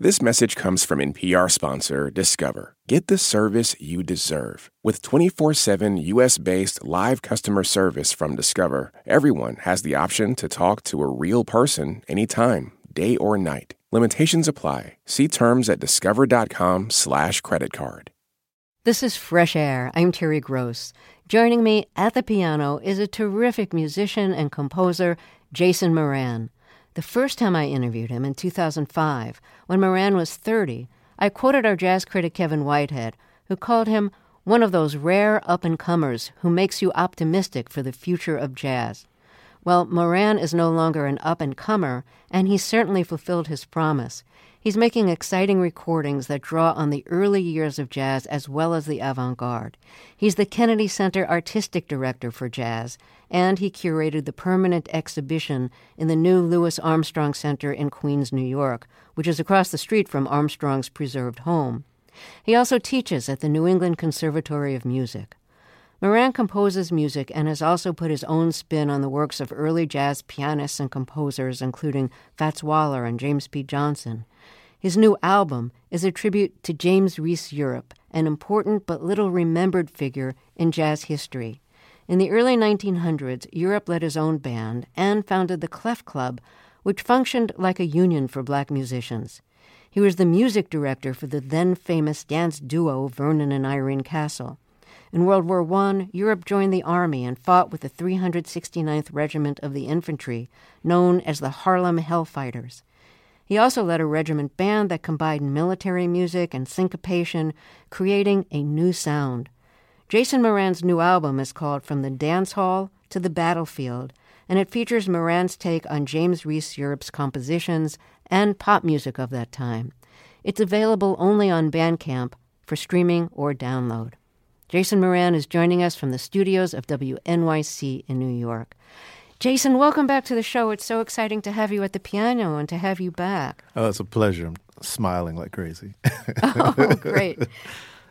This message comes from NPR sponsor Discover. Get the service you deserve. With 24 7 US based live customer service from Discover, everyone has the option to talk to a real person anytime, day or night. Limitations apply. See terms at discover.com/slash credit card. This is Fresh Air. I'm Terry Gross. Joining me at the piano is a terrific musician and composer, Jason Moran. The first time I interviewed him in 2005, when Moran was 30, I quoted our jazz critic Kevin Whitehead, who called him one of those rare up and comers who makes you optimistic for the future of jazz. Well, Moran is no longer an up and comer, and he certainly fulfilled his promise. He's making exciting recordings that draw on the early years of jazz as well as the avant garde. He's the Kennedy Center Artistic Director for Jazz, and he curated the permanent exhibition in the new Louis Armstrong Center in Queens, New York, which is across the street from Armstrong's preserved home. He also teaches at the New England Conservatory of Music. Moran composes music and has also put his own spin on the works of early jazz pianists and composers, including Fats Waller and James P. Johnson. His new album is a tribute to James Reese Europe, an important but little remembered figure in jazz history. In the early 1900s, Europe led his own band and founded the Clef Club, which functioned like a union for black musicians. He was the music director for the then famous dance duo Vernon and Irene Castle. In World War I, Europe joined the army and fought with the 369th Regiment of the Infantry, known as the Harlem Hellfighters. He also led a regiment band that combined military music and syncopation, creating a new sound. Jason Moran's new album is called From the Dance Hall to the Battlefield, and it features Moran's take on James Reese Europe's compositions and pop music of that time. It's available only on Bandcamp for streaming or download. Jason Moran is joining us from the studios of WNYC in New York. Jason, welcome back to the show. It's so exciting to have you at the piano and to have you back. Oh, it's a pleasure. I'm smiling like crazy. oh, great.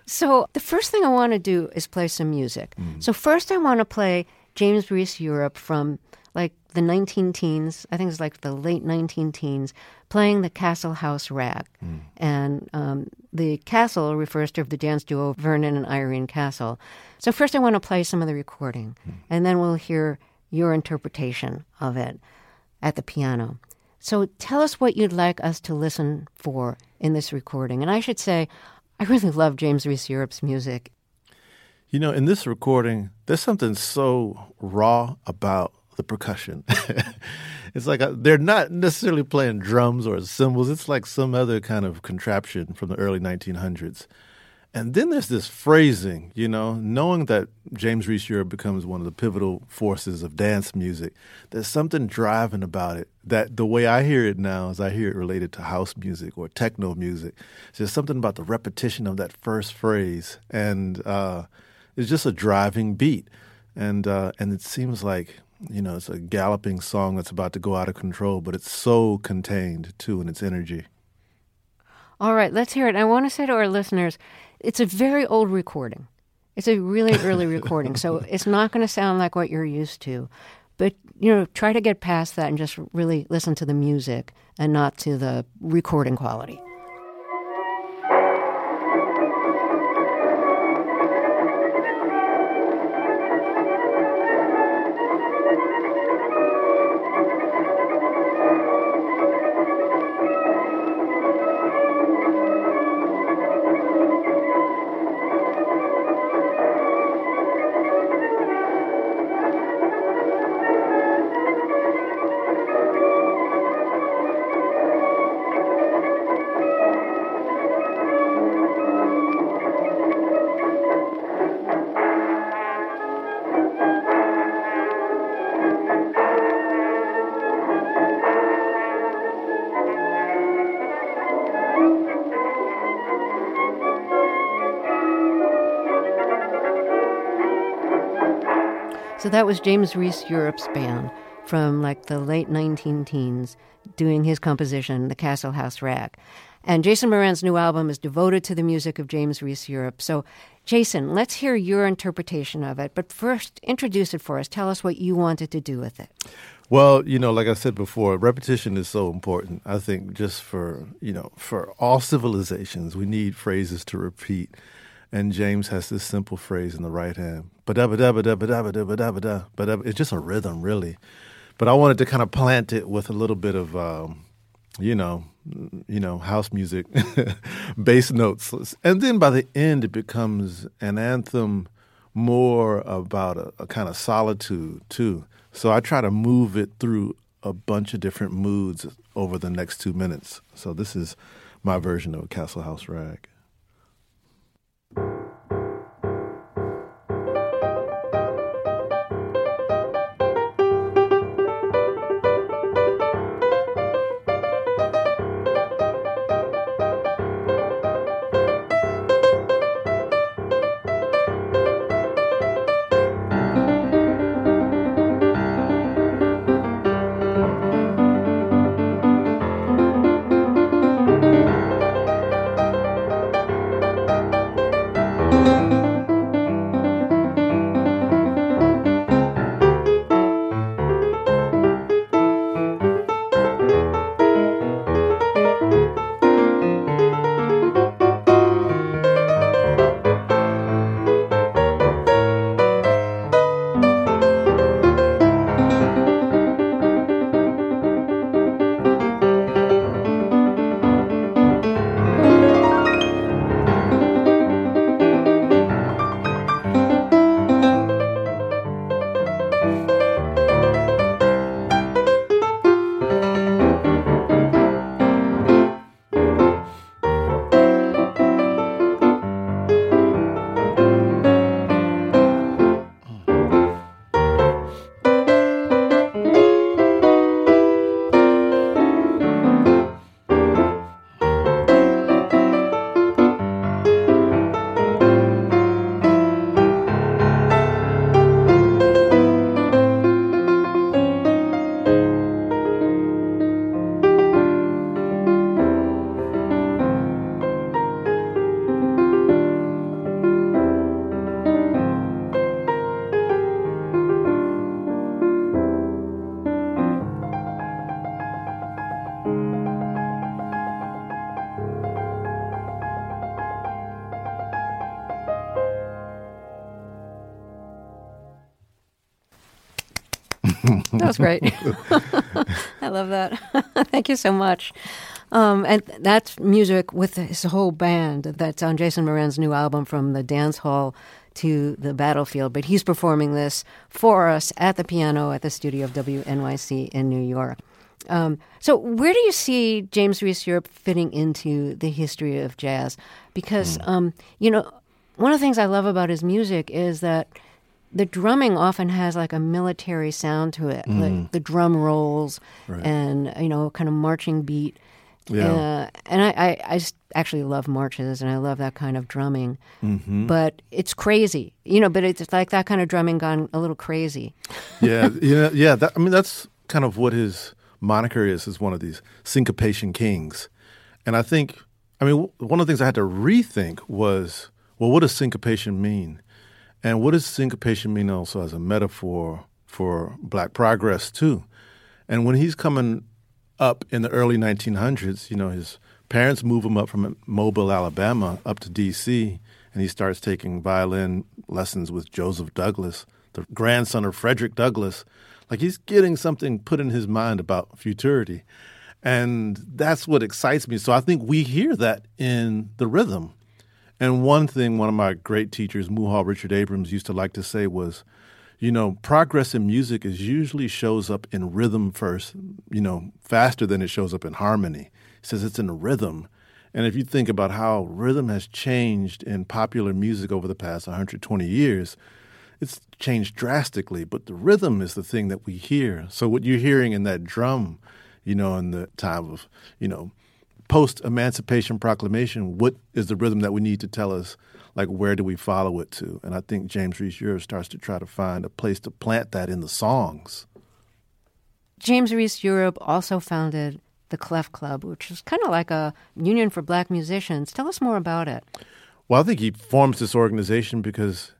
So, the first thing I want to do is play some music. Mm. So, first, I want to play James Reese Europe from like the 19 teens, I think it's like the late 19 teens, playing the Castle House Rag. Mm. And um, the castle refers to the dance duo Vernon and Irene Castle. So, first, I want to play some of the recording, mm. and then we'll hear your interpretation of it at the piano. So tell us what you'd like us to listen for in this recording. And I should say, I really love James Reese Europe's music. You know, in this recording, there's something so raw about the percussion. it's like a, they're not necessarily playing drums or cymbals. It's like some other kind of contraption from the early 1900s. And then there's this phrasing, you know, knowing that James Reese Europe becomes one of the pivotal forces of dance music, there's something driving about it that the way I hear it now is I hear it related to house music or techno music. There's something about the repetition of that first phrase, and uh, it's just a driving beat. And, uh, and it seems like, you know, it's a galloping song that's about to go out of control, but it's so contained too in its energy. All right, let's hear it. I want to say to our listeners, it's a very old recording. It's a really early recording, so it's not going to sound like what you're used to. But you know, try to get past that and just really listen to the music and not to the recording quality. So that was James Reese Europe's band from like the late 19 teens doing his composition, The Castle House Rag. And Jason Moran's new album is devoted to the music of James Reese Europe. So, Jason, let's hear your interpretation of it. But first, introduce it for us. Tell us what you wanted to do with it. Well, you know, like I said before, repetition is so important. I think just for, you know, for all civilizations, we need phrases to repeat. And James has this simple phrase in the right hand. It's just a rhythm, really. But I wanted to kind of plant it with a little bit of, um, you know, you know, house music, bass notes. And then by the end, it becomes an anthem more about a, a kind of solitude, too. So I try to move it through a bunch of different moods over the next two minutes. So this is my version of Castle House rag. That great. I love that. Thank you so much. Um, and that's music with his whole band that's on Jason Moran's new album from the dance hall to the battlefield. But he's performing this for us at the piano at the studio of WNYC in New York. Um, so, where do you see James Reese Europe fitting into the history of jazz? Because, mm. um, you know, one of the things I love about his music is that the drumming often has like a military sound to it, mm. like the drum rolls right. and you know, kind of marching beat. Yeah. Uh, and I, I, I, actually love marches and I love that kind of drumming. Mm-hmm. But it's crazy, you know. But it's like that kind of drumming gone a little crazy. yeah, yeah, yeah. That, I mean, that's kind of what his moniker is. Is one of these syncopation kings, and I think, I mean, one of the things I had to rethink was, well, what does syncopation mean? And what does syncopation mean also as a metaphor for black progress, too? And when he's coming up in the early 1900s, you know, his parents move him up from Mobile, Alabama, up to D.C., and he starts taking violin lessons with Joseph Douglass, the grandson of Frederick Douglass. Like he's getting something put in his mind about futurity. And that's what excites me. So I think we hear that in the rhythm. And one thing one of my great teachers, Muhal Richard Abrams, used to like to say was, you know, progress in music is usually shows up in rhythm first, you know, faster than it shows up in harmony. He says it's in rhythm. And if you think about how rhythm has changed in popular music over the past 120 years, it's changed drastically, but the rhythm is the thing that we hear. So what you're hearing in that drum, you know, in the time of, you know, post Emancipation Proclamation, what is the rhythm that we need to tell us, like, where do we follow it to? And I think James Reese Europe starts to try to find a place to plant that in the songs. James Reese Europe also founded the Clef Club, which is kind of like a union for black musicians. Tell us more about it. Well, I think he forms this organization because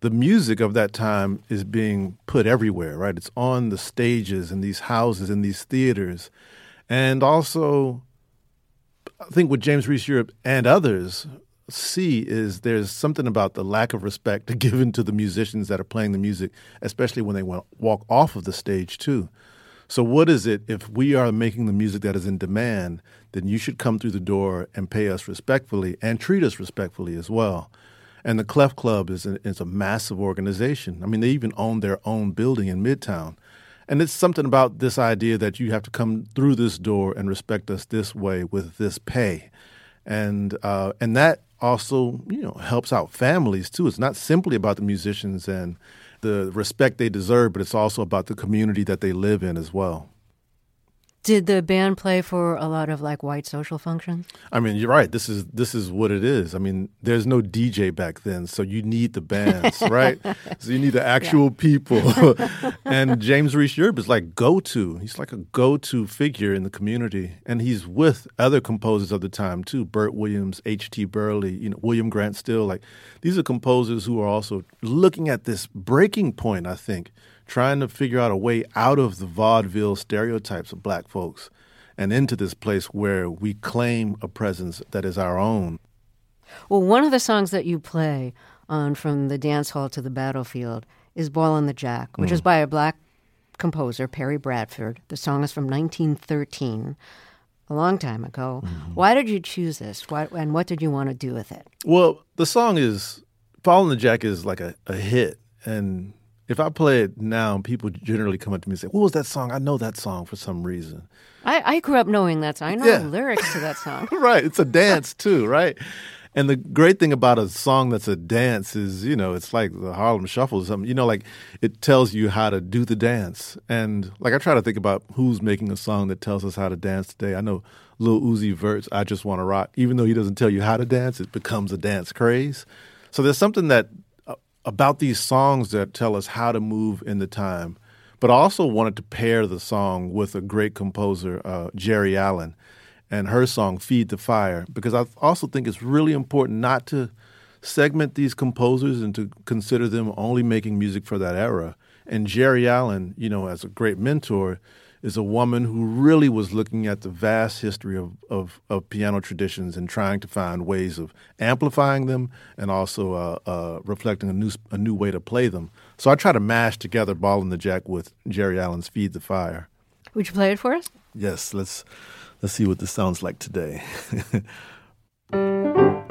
the music of that time is being put everywhere, right? It's on the stages in these houses, in these theaters. And also, I think what James Reese Europe and others see is there's something about the lack of respect given to the musicians that are playing the music, especially when they walk off of the stage, too. So, what is it if we are making the music that is in demand, then you should come through the door and pay us respectfully and treat us respectfully as well. And the Clef Club is a, is a massive organization. I mean, they even own their own building in Midtown. And it's something about this idea that you have to come through this door and respect us this way with this pay. And, uh, and that also, you know, helps out families too. It's not simply about the musicians and the respect they deserve, but it's also about the community that they live in as well. Did the band play for a lot of like white social functions? I mean, you're right. This is this is what it is. I mean, there's no DJ back then, so you need the bands, right? So you need the actual yeah. people. and James Reese Europe is like go to. He's like a go to figure in the community, and he's with other composers of the time too. Bert Williams, H. T. Burleigh, you know, William Grant Still. Like these are composers who are also looking at this breaking point. I think trying to figure out a way out of the vaudeville stereotypes of black folks and into this place where we claim a presence that is our own. Well, one of the songs that you play on From the Dance Hall to the Battlefield is Ballin' the Jack, which mm. is by a black composer, Perry Bradford. The song is from 1913, a long time ago. Mm-hmm. Why did you choose this? Why, and what did you want to do with it? Well, the song is Ballin' the Jack is like a, a hit. And if I play it now, people generally come up to me and say, "What was that song? I know that song for some reason." I, I grew up knowing that song. I know yeah. the lyrics to that song. right. It's a dance too, right? And the great thing about a song that's a dance is, you know, it's like the Harlem Shuffle or something. You know, like it tells you how to do the dance. And like I try to think about who's making a song that tells us how to dance today. I know Lil Uzi Vert's "I Just Want to Rock." Even though he doesn't tell you how to dance, it becomes a dance craze. So there's something that about these songs that tell us how to move in the time. But I also wanted to pair the song with a great composer, uh, Geri Allen, and her song "Feed the Fire," because I also think it's really important not to segment these composers and to consider them only making music for that era. And Geri Allen, you know, as a great mentor, is a woman who really was looking at the vast history of, of, of piano traditions and trying to find ways of amplifying them and also uh, uh, reflecting a new, a new way to play them. So I try to mash together Ballin' the Jack with Geri Allen's Feed the Fire. Would you play it for us? Yes, let's, let's see what this sounds like today.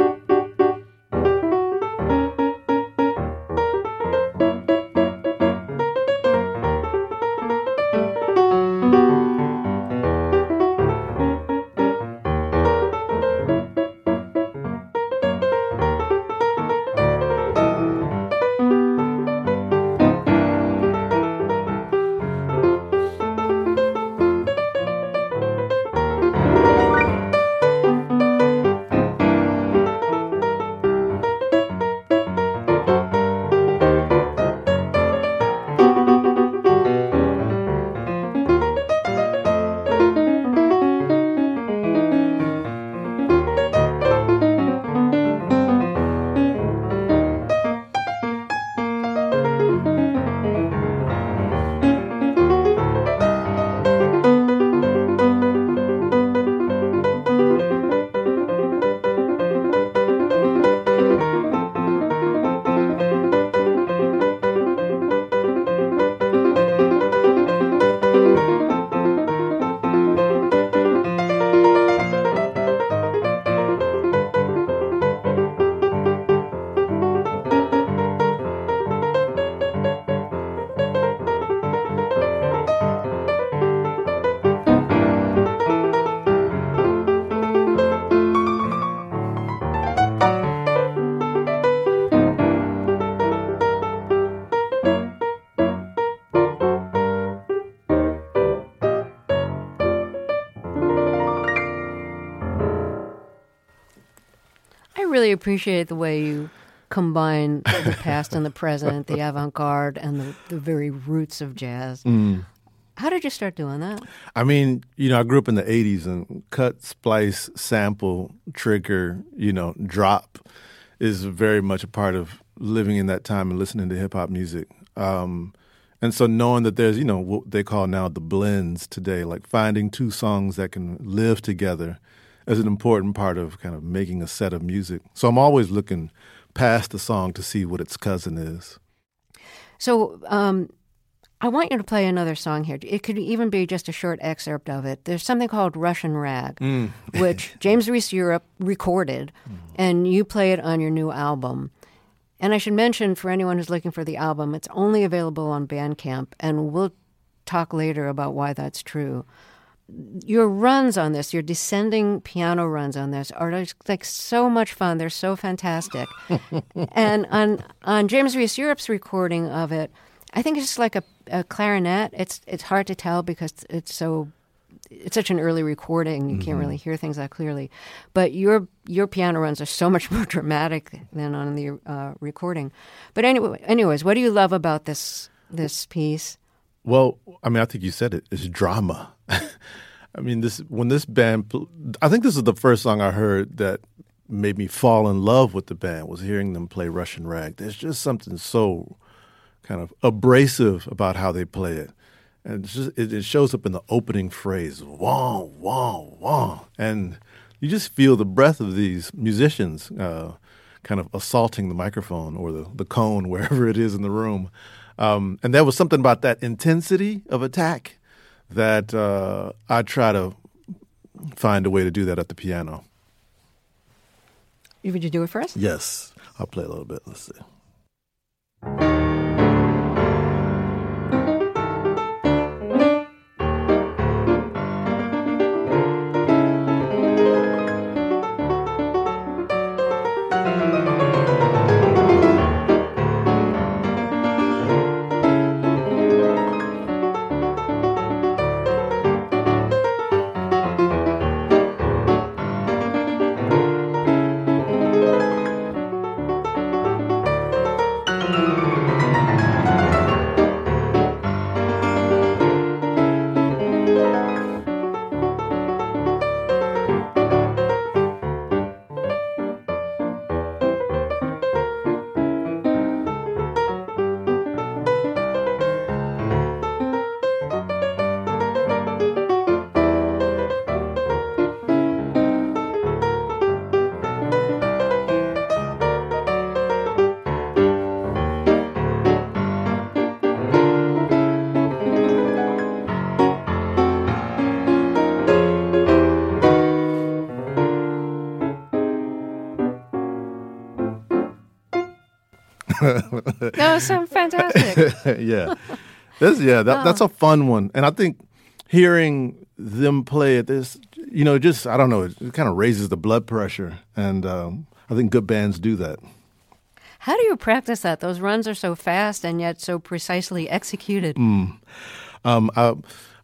really appreciate the way you combine the past and the present, the avant garde, and the, the very roots of jazz. Mm. How did you start doing that? I mean, you know, I grew up in the 80s and cut, splice, sample, trigger, you know, drop. is very much a part of living in that time and listening to hip hop music. Um, and so knowing that there's, you know, what they call now the blends today, like finding two songs that can live together is an important part of kind of making a set of music. So I'm always looking past the song to see what its cousin is. So um, I want you to play another song here. It could even be just a short excerpt of it. There's something called Russian Rag, mm. which James Reese Europe recorded, mm. and you play it on your new album. And I should mention for anyone who's looking for the album, it's only available on Bandcamp, and we'll talk later about why that's true. Your runs on this, your descending piano runs on this, are like, like so much fun. They're so fantastic. and on on James Reese Europe's recording of it, I think it's just like a, a clarinet. It's it's hard to tell because it's so it's such an early recording you mm-hmm. can't really hear things that clearly but your your piano runs are so much more dramatic than on the uh, recording but anyway anyways what do you love about this this piece well i mean i think you said it it's drama i mean this when this band i think this is the first song i heard that made me fall in love with the band was hearing them play russian rag there's just something so kind of abrasive about how they play it. And just, it, it, shows up in the opening phrase, wah, wah, wah. And you just feel the breath of these musicians uh, kind of assaulting the microphone or the, the cone, wherever it is in the room. Um, and there was something about that intensity of attack that uh, I try to find a way to do that at the piano. Would you do it for us? Yes. I'll play a little bit. Let's see. Fantastic. yeah, this, yeah, that, oh. that's a fun one, and I think hearing them play it, this, you know, just I don't know, it, it kind of raises the blood pressure, and um, I think good bands do that. How do you practice that? Those runs are so fast and yet so precisely executed. Mm. Um, I,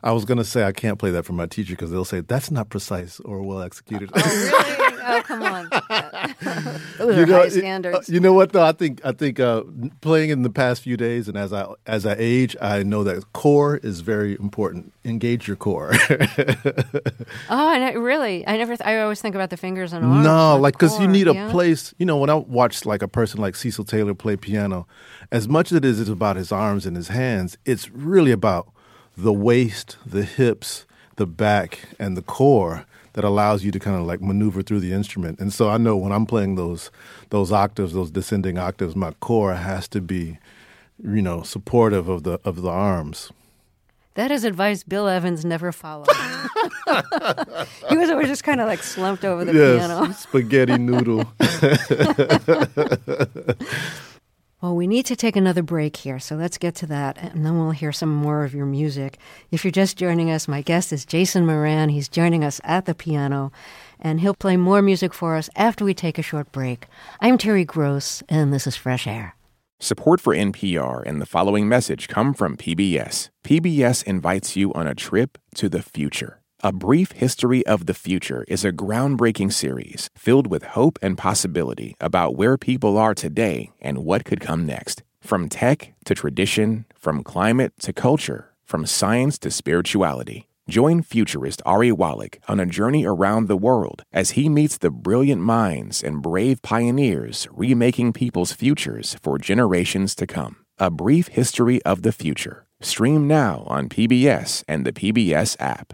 I was going to say I can't play that for my teacher because they'll say that's not precise or well executed. Oh, really? Oh, come on. Those you are know, high standards. Uh, you know what though? I think I think uh, playing in the past few days and as I as I age, I know that core is very important. Engage your core. oh, and I, really, I never. Th- I always think about the fingers and arms. No, like because you need a yeah? place. You know, when I watch like a person like Cecil Taylor play piano, as much as it is about his arms and his hands, it's really about the waist, the hips, the back, and the core that allows you to kind of like maneuver through the instrument. And so I know when I'm playing those those octaves, those descending octaves, my core has to be, you know, supportive of the of the arms. That is advice Bill Evans never followed. he was always just kind of like slumped over the yes, piano. spaghetti noodle. Well, we need to take another break here, so let's get to that, and then we'll hear some more of your music. If you're just joining us, my guest is Jason Moran. He's joining us at the piano, and he'll play more music for us after we take a short break. I'm Terry Gross, and this is Fresh Air. Support for NPR and the following message come from PBS. PBS invites you on a trip to the future. A Brief History of the Future is a groundbreaking series filled with hope and possibility about where people are today and what could come next. From tech to tradition, from climate to culture, from science to spirituality. Join futurist Ari Wallach on a journey around the world as he meets the brilliant minds and brave pioneers remaking people's futures for generations to come. A Brief History of the Future. Stream now on PBS and the PBS app.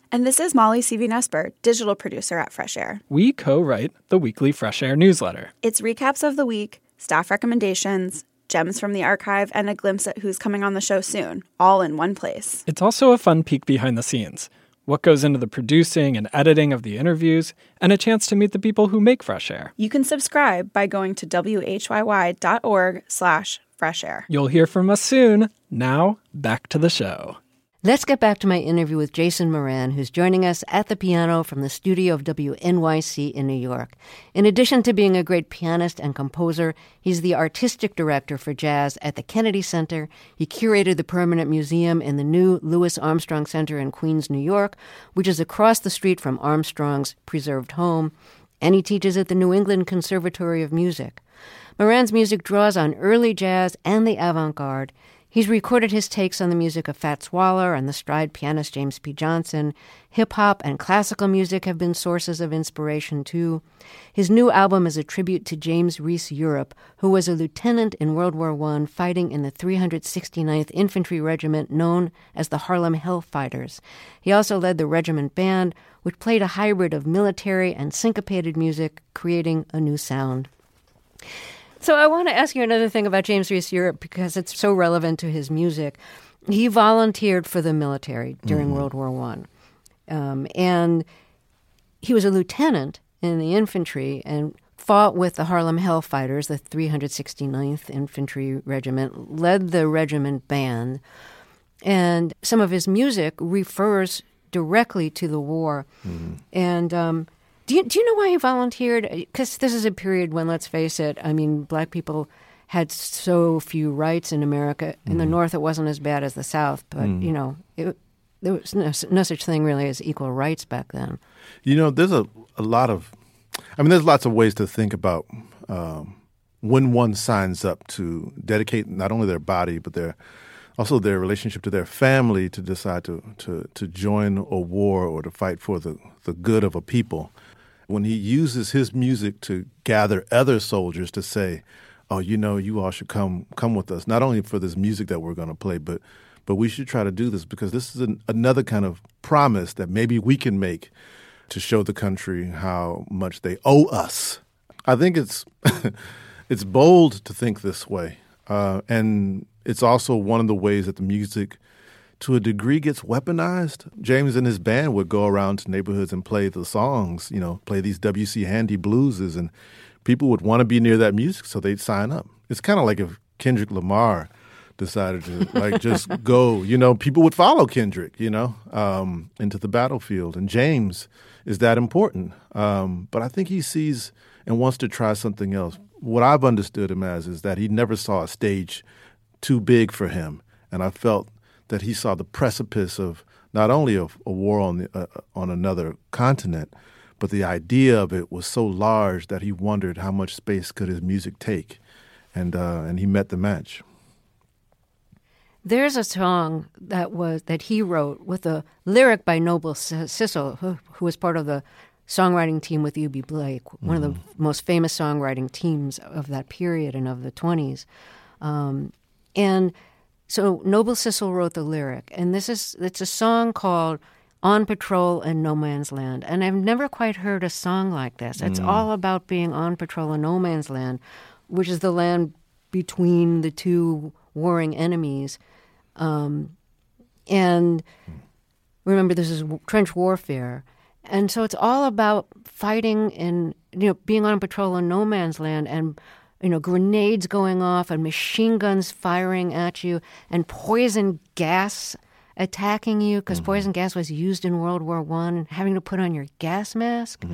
And this is Molly Seavy Nesper, digital producer at Fresh Air. We co write the weekly Fresh Air newsletter. It's recaps of the week, staff recommendations, gems from the archive, and a glimpse at who's coming on the show soon, all in one place. It's also a fun peek behind the scenes what goes into the producing and editing of the interviews, and a chance to meet the people who make Fresh Air. You can subscribe by going to whyy.org slash fresh air. You'll hear from us soon. Now, back to the show. Let's get back to my interview with Jason Moran, who's joining us at the piano from the studio of WNYC in New York. In addition to being a great pianist and composer, he's the artistic director for jazz at the Kennedy Center. He curated the permanent museum in the new Louis Armstrong Center in Queens, New York, which is across the street from Armstrong's preserved home. And he teaches at the New England Conservatory of Music. Moran's music draws on early jazz and the avant garde. He's recorded his takes on the music of Fats Waller and the stride pianist James P. Johnson. Hip hop and classical music have been sources of inspiration too. His new album is a tribute to James Reese Europe, who was a lieutenant in World War I fighting in the 369th Infantry Regiment known as the Harlem Hellfighters. He also led the regiment band, which played a hybrid of military and syncopated music, creating a new sound. So I want to ask you another thing about James Reese Europe because it's so relevant to his music. He volunteered for the military during mm. World War One, um, and he was a lieutenant in the infantry and fought with the Harlem Hellfighters, the 369th Infantry Regiment, led the regiment band, and some of his music refers directly to the war. Mm. And um, do you, do you know why he volunteered? Because this is a period when, let's face it, I mean, black people had so few rights in America. In mm. the North, it wasn't as bad as the South, but, mm. you know, it, there was no, no, such thing really as equal rights back then. You know, there's a, a lot of, I mean, there's lots of ways to think about um, when one signs up to dedicate not only their body, but their also their relationship to their family to decide to, to, to join a war or to fight for the, the good of a people when he uses his music to gather other soldiers to say, "Oh, you know, you all should come come with us. Not only for this music that we're going to play, but but we should try to do this because this is an, another kind of promise that maybe we can make to show the country how much they owe us." I think it's it's bold to think this way, uh, and it's also one of the ways that the music to a degree gets weaponized. James and his band would go around to neighborhoods and play the songs, you know, play these W.C. Handy blueses, and people would want to be near that music, so they'd sign up. It's kind of like if Kendrick Lamar decided to like just go, you know, people would follow Kendrick, you know, um, into the battlefield. And James is that important. Um, but I think he sees and wants to try something else. What I've understood him as is that he never saw a stage too big for him. And I felt that he saw the precipice of not only a, a war on the, uh, on another continent, but the idea of it was so large that he wondered how much space could his music take, and uh, and he met the match. There's a song that was that he wrote with a lyric by Noble Sissle, who, who was part of the songwriting team with Eubie Blake, one mm. of the mm-hmm. most famous songwriting teams of that period and of the 20s. Um, and so Noble Sissle wrote the lyric, and this is it's a song called "On Patrol in No Man's Land," and I've never quite heard a song like this. It's mm. all about being on patrol in no man's land, which is the land between the two warring enemies. Um, and remember, this is trench warfare, and so it's all about fighting and you know being on patrol in no man's land and you know, grenades going off and machine guns firing at you and poison gas attacking you because Mm-hmm. poison gas was used in World War One, and having to put on your gas mask.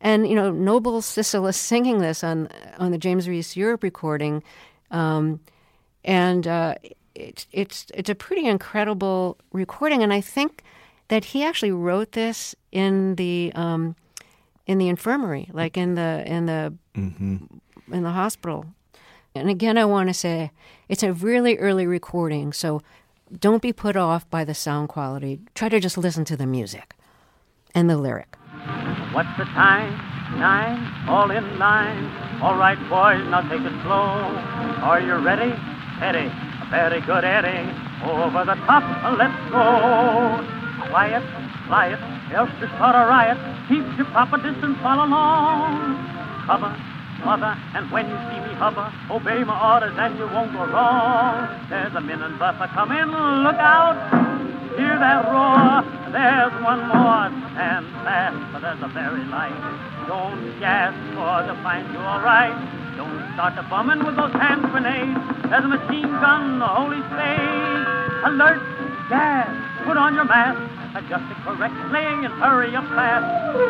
And you know, Noble Sissle is singing this on on the James Reese Europe recording, um, and uh, it's it's it's a pretty incredible recording. And I think that he actually wrote this in the um, in the infirmary, like in the in the in the hospital. And again, I want to say it's a really early recording, so don't be put off by the sound quality. Try to just listen to the music and the lyric. What's the time? Nine, all in line. All right, boys, now take it slow. Are you ready? Eddie, a very good, Eddie. Over the top, let's go. Quiet, quiet, else to start a riot. Keep your proper distance, follow along. Cover, mother, and when you see me hover, obey my orders and you won't go wrong. There's a minute buffer coming, look out. Hear that roar? There's one more. Stand fast, for there's a very light. Don't gasp, or they'll find you all right. Don't start the bumming with those hand grenades. There's a machine gun, the holy spade. Alert, gas, put on your mask. Adjust it correctly and hurry up fast.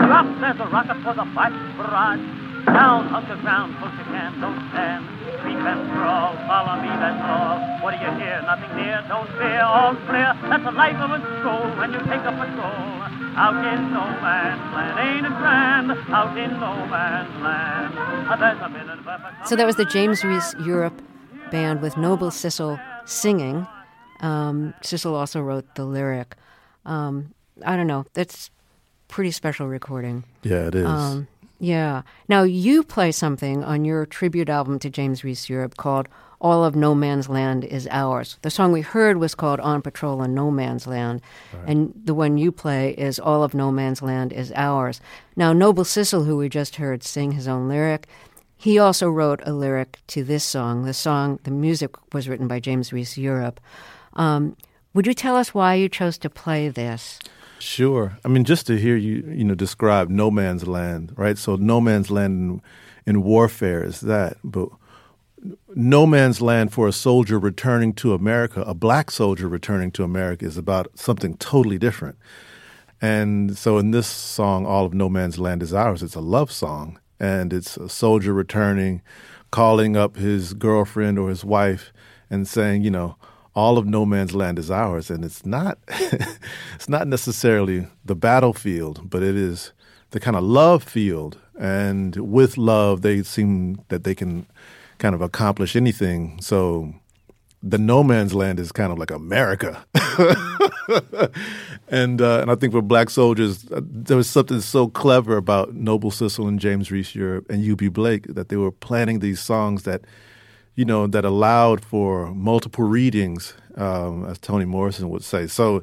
Drop, there's a rocket for the fight barrage. Down, hunker ground, close you can, don't stand. Creep and crawl, follow me, that's all. What do you hear? Nothing near, don't fear, all's clear. That's the life of a stroll when you take a patrol. Out in no man's land, ain't it grand? Out in no man's land. There's a minute of a- So that was the James Reese Europe band with Noble Sissle singing. Um, Sissle also wrote the lyric. Um, I don't know. That's pretty special recording. Yeah, it is. Um, yeah. Now you play something on your tribute album to James Reese Europe called "All of No Man's Land Is Ours." The song we heard was called "On Patrol in No Man's Land," and the one you play is "All of No Man's Land Is Ours." Now Noble Sissle, who we just heard sing his own lyric, he also wrote a lyric to this song. The song, the music was written by James Reese Europe. Um, would you tell us why you chose to play this? Sure. I mean, just to hear you, you know, describe no man's land, right? So no man's land in, in warfare is that, but no man's land for a soldier returning to America, a black soldier returning to America, is about something totally different. And so in this song, All of No Man's Land is Ours, it's a love song. And it's a soldier returning, calling up his girlfriend or his wife and saying, you know, all of no man's land is ours. And it's not it's not necessarily the battlefield, but it is the kind of love field. And with love they seem that they can kind of accomplish anything. So the no man's land is kind of like America. and uh, and I think for black soldiers, uh, there was something so clever about Noble Sissle and James Reese Europe and Eubie Blake that they were planning these songs that, you know, that allowed for multiple readings, um, as Toni Morrison would say. So,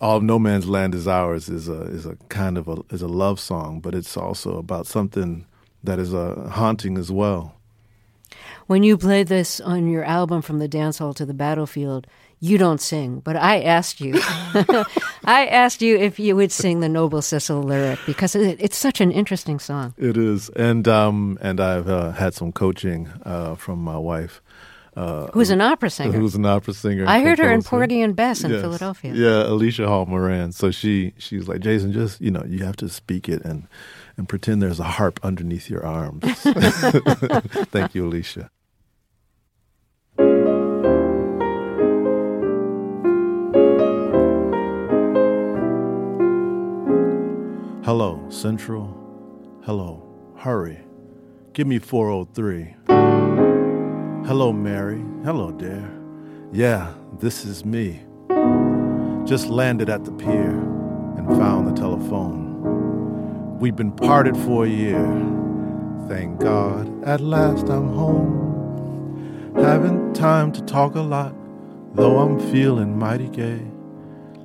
all No Man's Land is Ours is a is a kind of a is a love song, but it's also about something that is uh, haunting as well. When you play this on your album From the Dance Hall to the Battlefield, you don't sing, but I asked you. I asked you if you would sing the Noble Sissle lyric because it, it's such an interesting song. It is, and um, and I've uh, had some coaching uh, from my wife, uh, Who's an opera singer? who's an opera singer. I heard her in composer. Porgy and Bess in Yes. Philadelphia. Yeah, Alicia Hall Moran. So she she's like Jason, just you know, you have to speak it and and pretend there's a harp underneath your arms. Thank you, Alicia. Hello, Central. Hello, hurry. Give me 403. Hello, Mary. Hello, dear. Yeah, this is me. Just landed at the pier and found the telephone. We've been parted for a year. Thank God, at last I'm home. Haven't time to talk a lot, though I'm feeling mighty gay.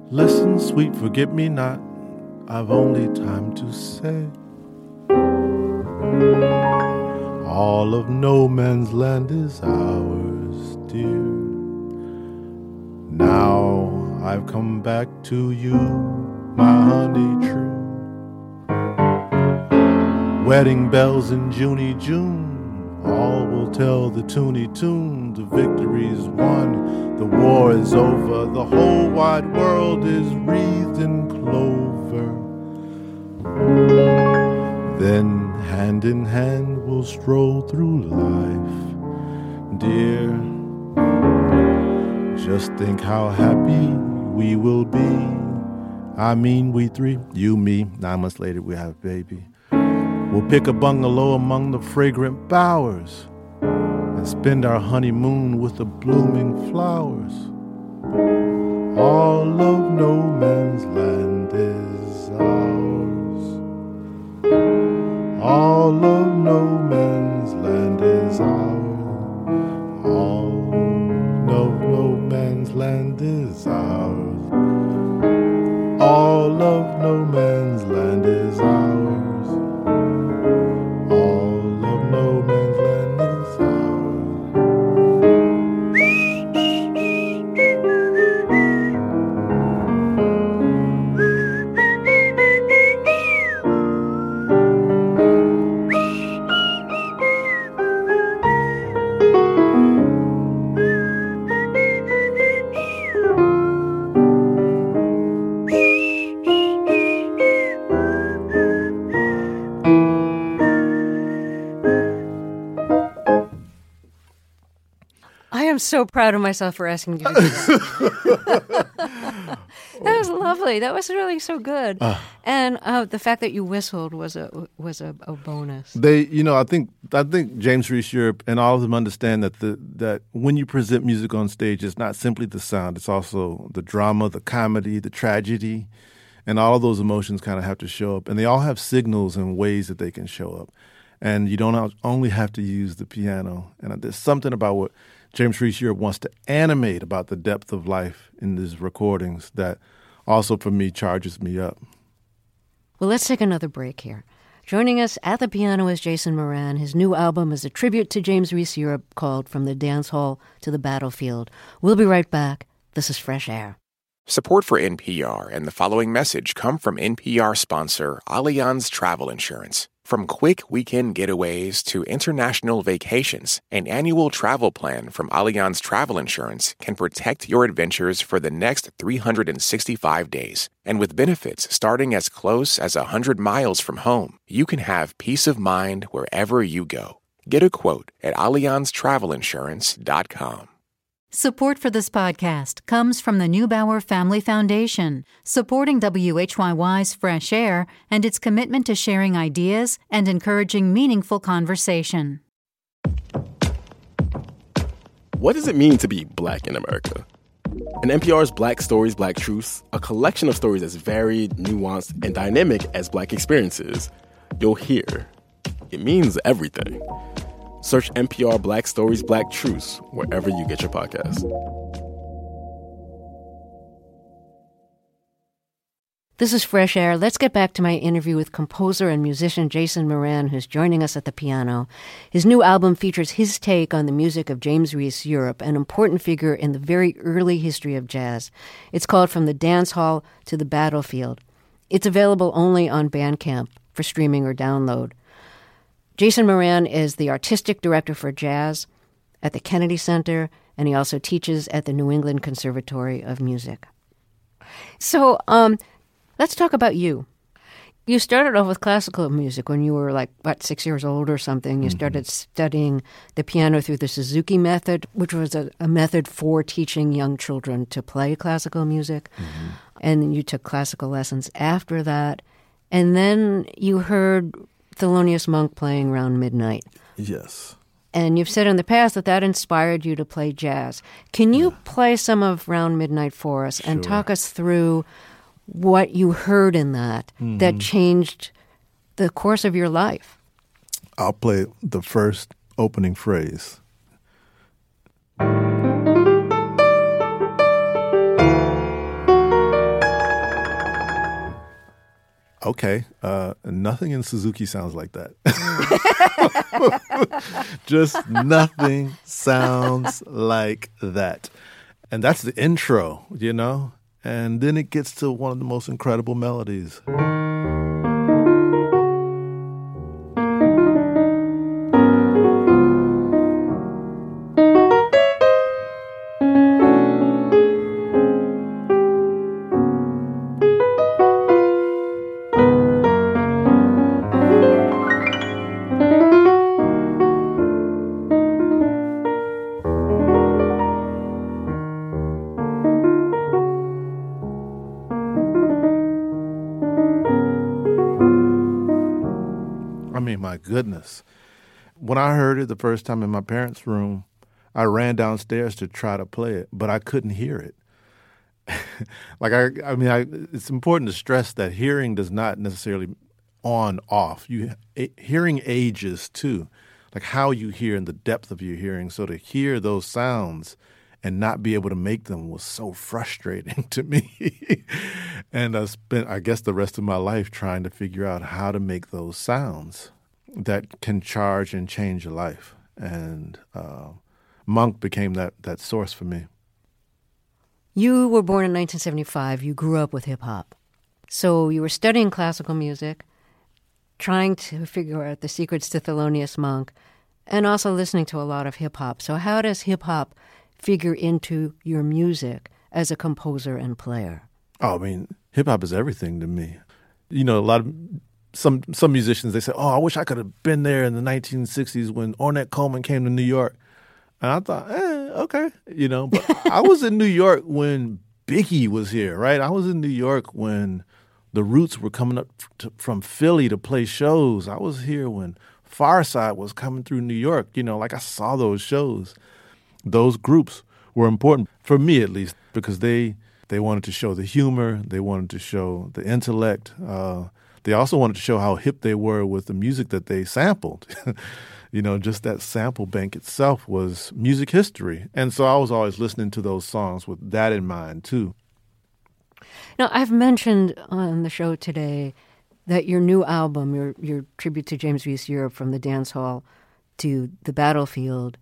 Listen, sweet forget me not, I've only time to say. All of no man's land is ours, dear. Now I've come back to you, my honey Wedding bells in Junie June, All will tell the toony tune, the victory's won, the war is over, the whole wide world is wreathed in clover. Then, hand in hand, we'll stroll through life, dear. Just think how happy we will be. I mean, we three, you, me. Nine months later, we have a baby. We'll pick a bungalow among the fragrant bowers and spend our honeymoon with the blooming flowers. All of no man's land is ours. All of no man's land so proud of myself for asking you to do this. that was lovely. That was really so good. and uh, the fact that you whistled was a was a, a bonus. They, you know, I think I think James Reese Europe and all of them understand that the that when you present music on stage, it's not simply the sound; it's also the drama, the comedy, the tragedy, and all of those emotions kind of have to show up, and they all have signals and ways that they can show up. And you don't only have to use the piano. And there's something about what James Reese Europe wants to animate about the depth of life in these recordings that also, for me, charges me up. Well, let's take another break here. Joining us at the piano is Jason Moran. His new album is a tribute to James Reese Europe called From the Dance Hall to the Battlefield. We'll be right back. This is Fresh Air. Support for NPR and the following message come from NPR sponsor Allianz Travel Insurance. From quick weekend getaways to international vacations, an annual travel plan from Allianz Travel Insurance can protect your adventures for the next 365 days. And with benefits starting as close as 100 miles from home, you can have peace of mind wherever you go. Get a quote at AllianzTravelInsurance.com. Support for this podcast comes from the Neubauer Family Foundation, supporting WHYY's Fresh Air and its commitment to sharing ideas and encouraging meaningful conversation. What does it mean to be black in America? In NPR's Black Stories, Black Truths, a collection of stories as varied, nuanced, and dynamic as black experiences, you'll hear it means everything. Search NPR Black Stories, Black Truths wherever you get your podcasts. This is Fresh Air. Let's get back to my interview with composer and musician Jason Moran, who's joining us at the piano. His new album features his take on the music of James Reese Europe, an important figure in the very early history of jazz. It's called From the Dance Hall to the Battlefield. It's available only on Bandcamp for streaming or download. Jason Moran is the artistic director for jazz at the Kennedy Center, and he also teaches at the New England Conservatory of Music. So, um, let's talk about you. You started off with classical music when you were like, what, six years old or something. You started studying the piano through the Suzuki method, which was a, a method for teaching young children to play classical music. And you took classical lessons after that. And then you heard Thelonious Monk playing around midnight. Yes. And you've said in the past that that inspired you to play jazz. Can you play some of Round Midnight for us and Sure. talk us through what you heard in that that mm-hmm. changed the course of your life? I'll play the first opening phrase. Okay, uh, nothing in Suzuki sounds like that. Just nothing sounds like that. And that's the intro, you know? And then it gets to one of the most incredible melodies. Goodness. When I heard it the first time in my parents' room, I ran downstairs to try to play it, but I couldn't hear it. like I, I mean, I, it's important to stress that hearing does not necessarily on off. You hearing ages too, like how you hear and the depth of your hearing. So to hear those sounds and not be able to make them was so frustrating to me. and I spent, I guess, the rest of my life trying to figure out how to make those sounds that can charge and change a life. And uh, Monk became that that source for me. You were born in 1975. You grew up with hip hop. So you were studying classical music, trying to figure out the secrets to Thelonious Monk, and also listening to a lot of hip hop. So, how does hip hop figure into your music as a composer and player? Oh, I mean, hip hop is everything to me. You know, a lot of some some musicians they say, "Oh, I wish I could have been there in the 1960s when Ornette Coleman came to New York." And I thought, eh, okay, you know, but I was in New York when Biggie was here, right? I was in New York when the Roots were coming up to, from Philly to play shows. I was here when Pharcyde was coming through New York. You know, like I saw those shows. Those groups were important for me, at least, because they they wanted to show the humor, they wanted to show the intellect. Uh, they also wanted to show how hip they were with the music that they sampled. you know, just that sample bank itself was music history. And so I was always listening to those songs with that in mind, too. Now, I've mentioned on the show today that your new album, your, your tribute to James Reese Europe from the dance hall to the battlefield,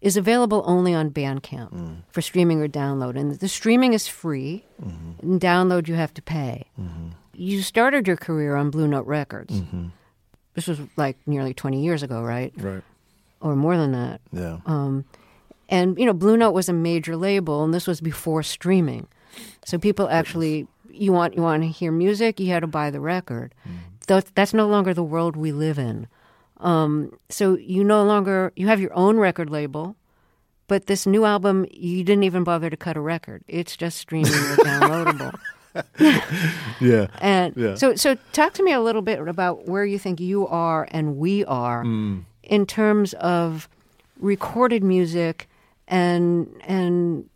is available only on Bandcamp mm. for streaming or download. And the streaming is free, mm-hmm. and download you have to pay. Mm-hmm. You started your career on Blue Note Records. Mm-hmm. This was like nearly 20 years ago, right? Right. Or more than that. Yeah. Um, and, you know, Blue Note was a major label, and this was before streaming. So people actually, you want you want to hear music, you had to buy the record. Mm. That's no longer the world we live in. Um, so you no longer, you have your own record label, but this new album, you didn't even bother to cut a record. It's just streaming or downloadable. yeah. And yeah. so so talk to me a little bit about where you think you are and we are mm. in terms of recorded music and and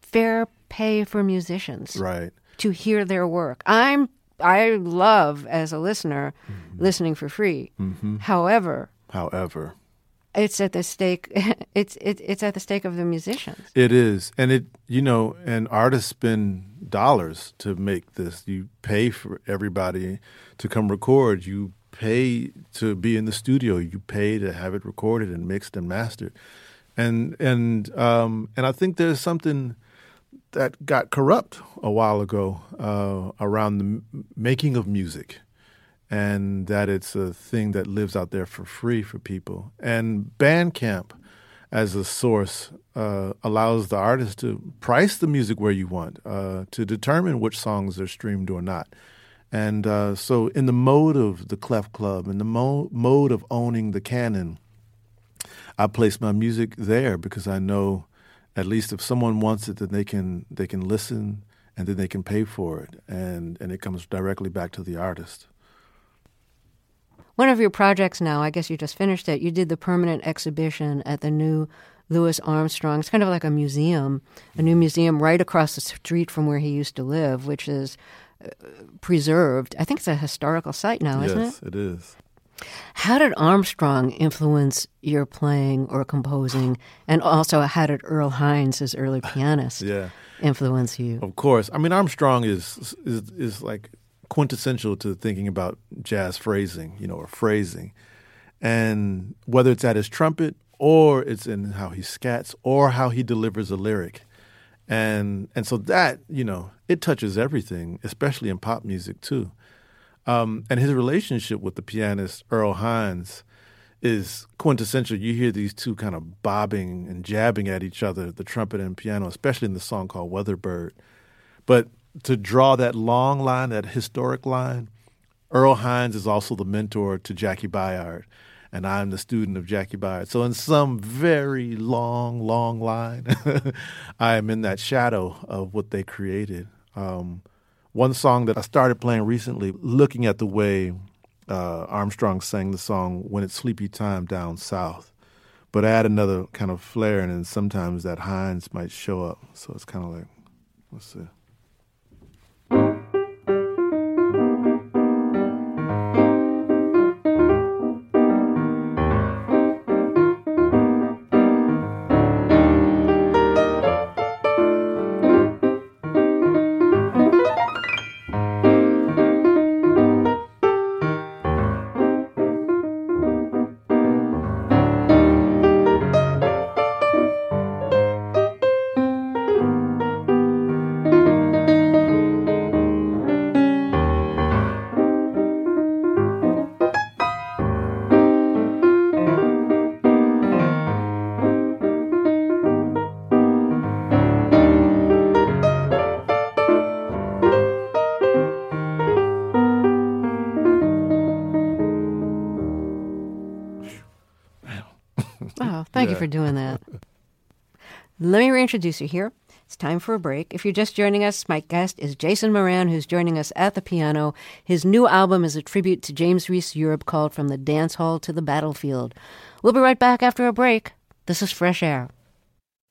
fair pay for musicians. Right. To hear their work. I'm I love as a listener mm-hmm. listening for free. Mm-hmm. However, however, it's at the stake. It's it, it's at the stake of the musicians. It is, and it you know, and artists spend dollars to make this. You pay for everybody to come record. You pay to be in the studio. You pay to have it recorded and mixed and mastered. And and um, and I think there's something that got corrupt a while ago uh, around the m- making of music and that it's a thing that lives out there for free for people. And Bandcamp, as a source, uh, allows the artist to price the music where you want, uh, to determine which songs are streamed or not. And uh, so, in the mode of the Clef Club, in the mo- mode of owning the canon, I place my music there because I know, at least if someone wants it, then they can they can listen and then they can pay for it, and and it comes directly back to the artist one of your projects now, I guess you just finished it, you did the permanent exhibition at the new Louis Armstrong. It's kind of like a museum, a new museum right across the street from where he used to live, which is uh, preserved. I think it's a historical site now, isn't it? Yes, it is. How did Armstrong influence your playing or composing? And also, how did Earl Hines, his early pianist, yeah. influence you? Of course. I mean, Armstrong is, is, is like quintessential to thinking about jazz phrasing, you know, or phrasing. And whether it's at his trumpet or it's in how he scats or how he delivers a lyric. And and so that, you know, it touches everything, especially in pop music too. Um, and his relationship with the pianist Earl Hines is quintessential. You hear these two kind of bobbing and jabbing at each other, the trumpet and piano, especially in the song called Weatherbird. But to draw that long line, that historic line, Earl Hines is also the mentor to Jaki Byard, and I'm the student of Jaki Byard. So, in some very long, long line, I am in that shadow of what they created. Um, one song that I started playing recently, looking at the way uh, Armstrong sang the song "When It's Sleepy Time Down South," but add another kind of flair, and then sometimes that Hines might show up. So it's kind of like, let's see. For doing that. Let me reintroduce you here. It's time for a break. If you're just joining us, my guest is Jason Moran, who's joining us at the piano. His new album is a tribute to James Reese Europe called From the Dance Hall to the Battlefield. We'll be right back after a break. This is Fresh Air.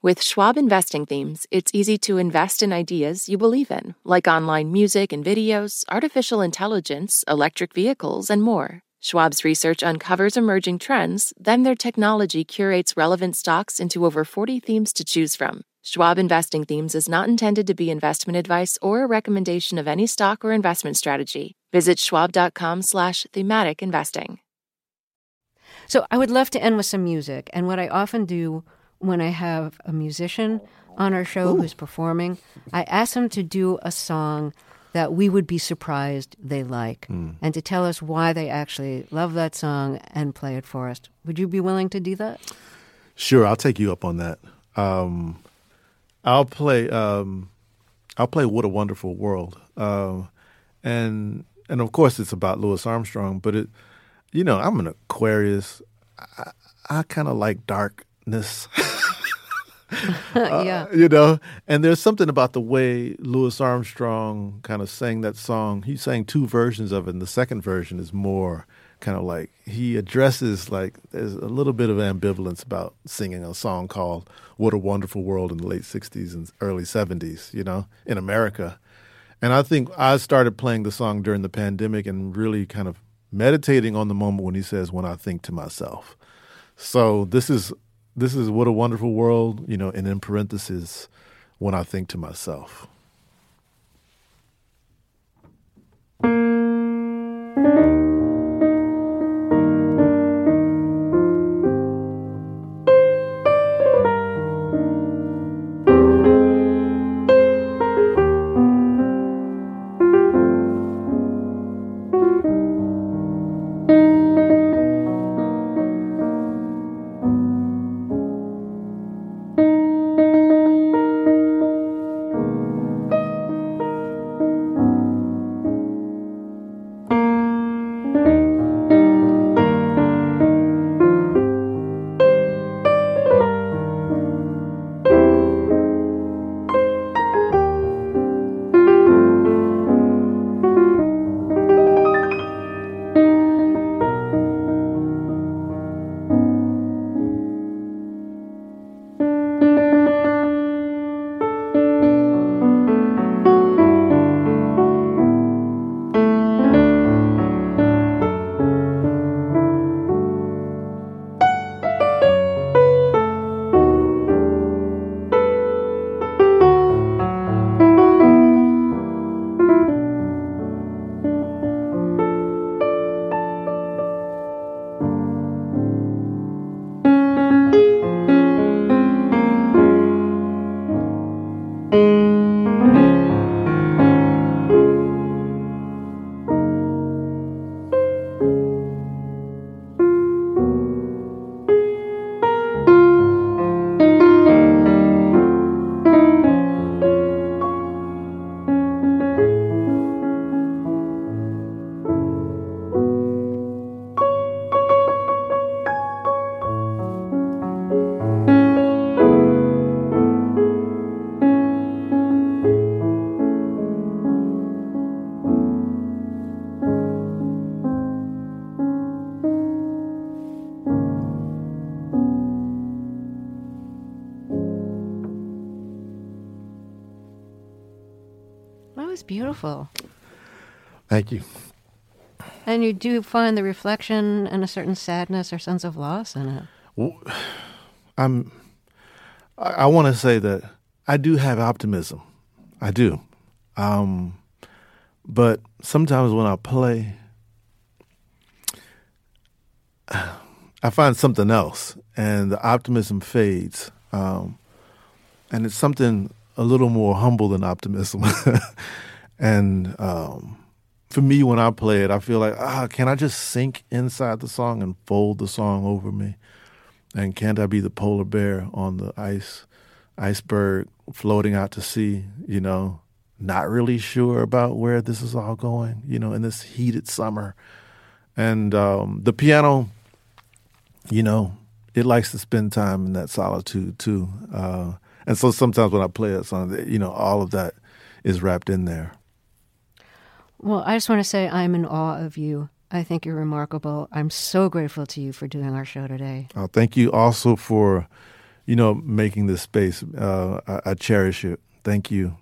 With Schwab investing themes, it's easy to invest in ideas you believe in, like online music and videos, artificial intelligence, electric vehicles, and more. Schwab's research uncovers emerging trends, then their technology curates relevant stocks into over 40 themes to choose from. Schwab investing themes is not intended to be investment advice or a recommendation of any stock or investment strategy. Visit schwab.com/slash thematic investing. So I would love to end with some music, and what I often do when I have a musician on our show Ooh. who's performing, I ask them to do a song that we would be surprised they like mm. and to tell us why they actually love that song and play it for us. Would you be willing to do that? Sure, I'll take you up on that. Um, I'll play. Um, I'll play "What a Wonderful World," uh, and and of course it's about Louis Armstrong. But it, you know, I'm an Aquarius. I, I kind of like darkness. yeah. Uh, you know, and there's something about the way Louis Armstrong kind of sang that song. He sang two versions of it, and the second version is more kind of like he addresses like there's a little bit of ambivalence about singing a song called What a Wonderful World in the late 60s and early 70s, you know, in America. And I think I started playing the song during the pandemic and really kind of meditating on the moment when he says, When I think to myself. So this is this is what a wonderful world, you know, and in parentheses, when I think to myself. You do find the reflection and a certain sadness or sense of loss in it. I'm. I, I want to say that I do have optimism. I do. Um, but sometimes when I play, I find something else, and the optimism fades. Um, and it's something a little more humble than optimism. and um, for me, when I play it, I feel like, ah, can I just sink inside the song and fold the song over me? And can't I be the polar bear on the ice, iceberg floating out to sea, you know, not really sure about where this is all going, you know, in this heated summer. And um, the piano, you know, it likes to spend time in that solitude too. Uh, and so sometimes when I play a song, you know, all of that is wrapped in there. Well, I just want to say I'm in awe of you. I think you're remarkable. I'm so grateful to you for doing our show today. Uh, thank you also for, you know, making this space. Uh, I, I cherish it. Thank you.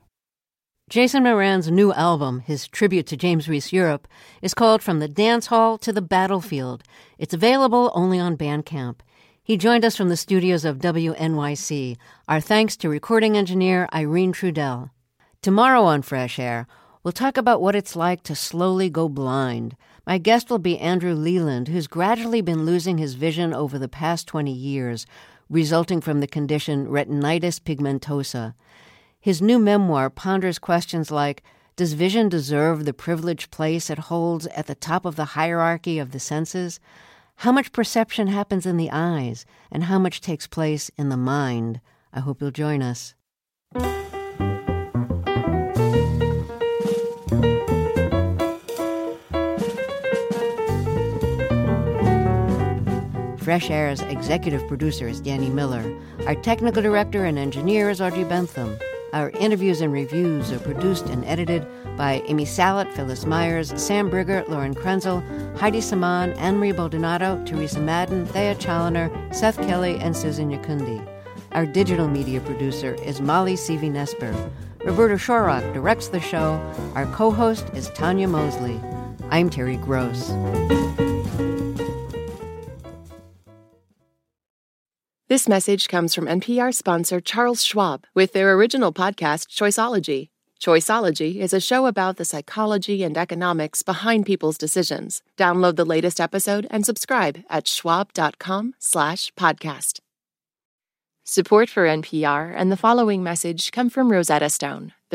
Jason Moran's new album, his tribute to James Reese Europe, is called From the Dance Hall to the Battlefield. It's available only on Bandcamp. He joined us from the studios of WNYC. Our thanks to recording engineer Irene Trudell. Tomorrow on Fresh Air, we'll talk about what it's like to slowly go blind. My guest will be Andrew Leland, who's gradually been losing his vision over the past 20 years, resulting from the condition retinitis pigmentosa. His new memoir ponders questions like Does vision deserve the privileged place it holds at the top of the hierarchy of the senses? How much perception happens in the eyes, and how much takes place in the mind? I hope you'll join us. Fresh Air's executive producer is Danny Miller. Our technical director and engineer is Audrey Bentham. Our interviews and reviews are produced and edited by Amy Salit, Phyllis Myers, Sam Brigger, Lauren Krenzel, Heidi Saman, Anne-Marie Baldonado, Teresa Madden, Thea Challoner, Seth Kelly, and Susan Nyakundi. Our digital media producer is Molly Seavey Nesper. Roberta Shorrock directs the show. Our co-host is Tanya Mosley. I'm Terry Gross. This message comes from NPR sponsor Charles Schwab with their original podcast, Choiceology. Choiceology is a show about the psychology and economics behind people's decisions. Download the latest episode and subscribe at schwab.com/podcast. Support for NPR and the following message come from Rosetta Stone,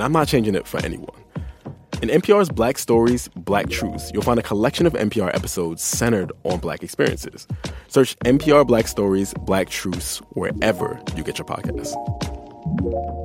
and I'm not changing it for anyone. In NPR's Black Stories, Black Truths, you'll find a collection of NPR episodes centered on Black experiences. Search NPR Black Stories, Black Truths wherever you get your podcasts.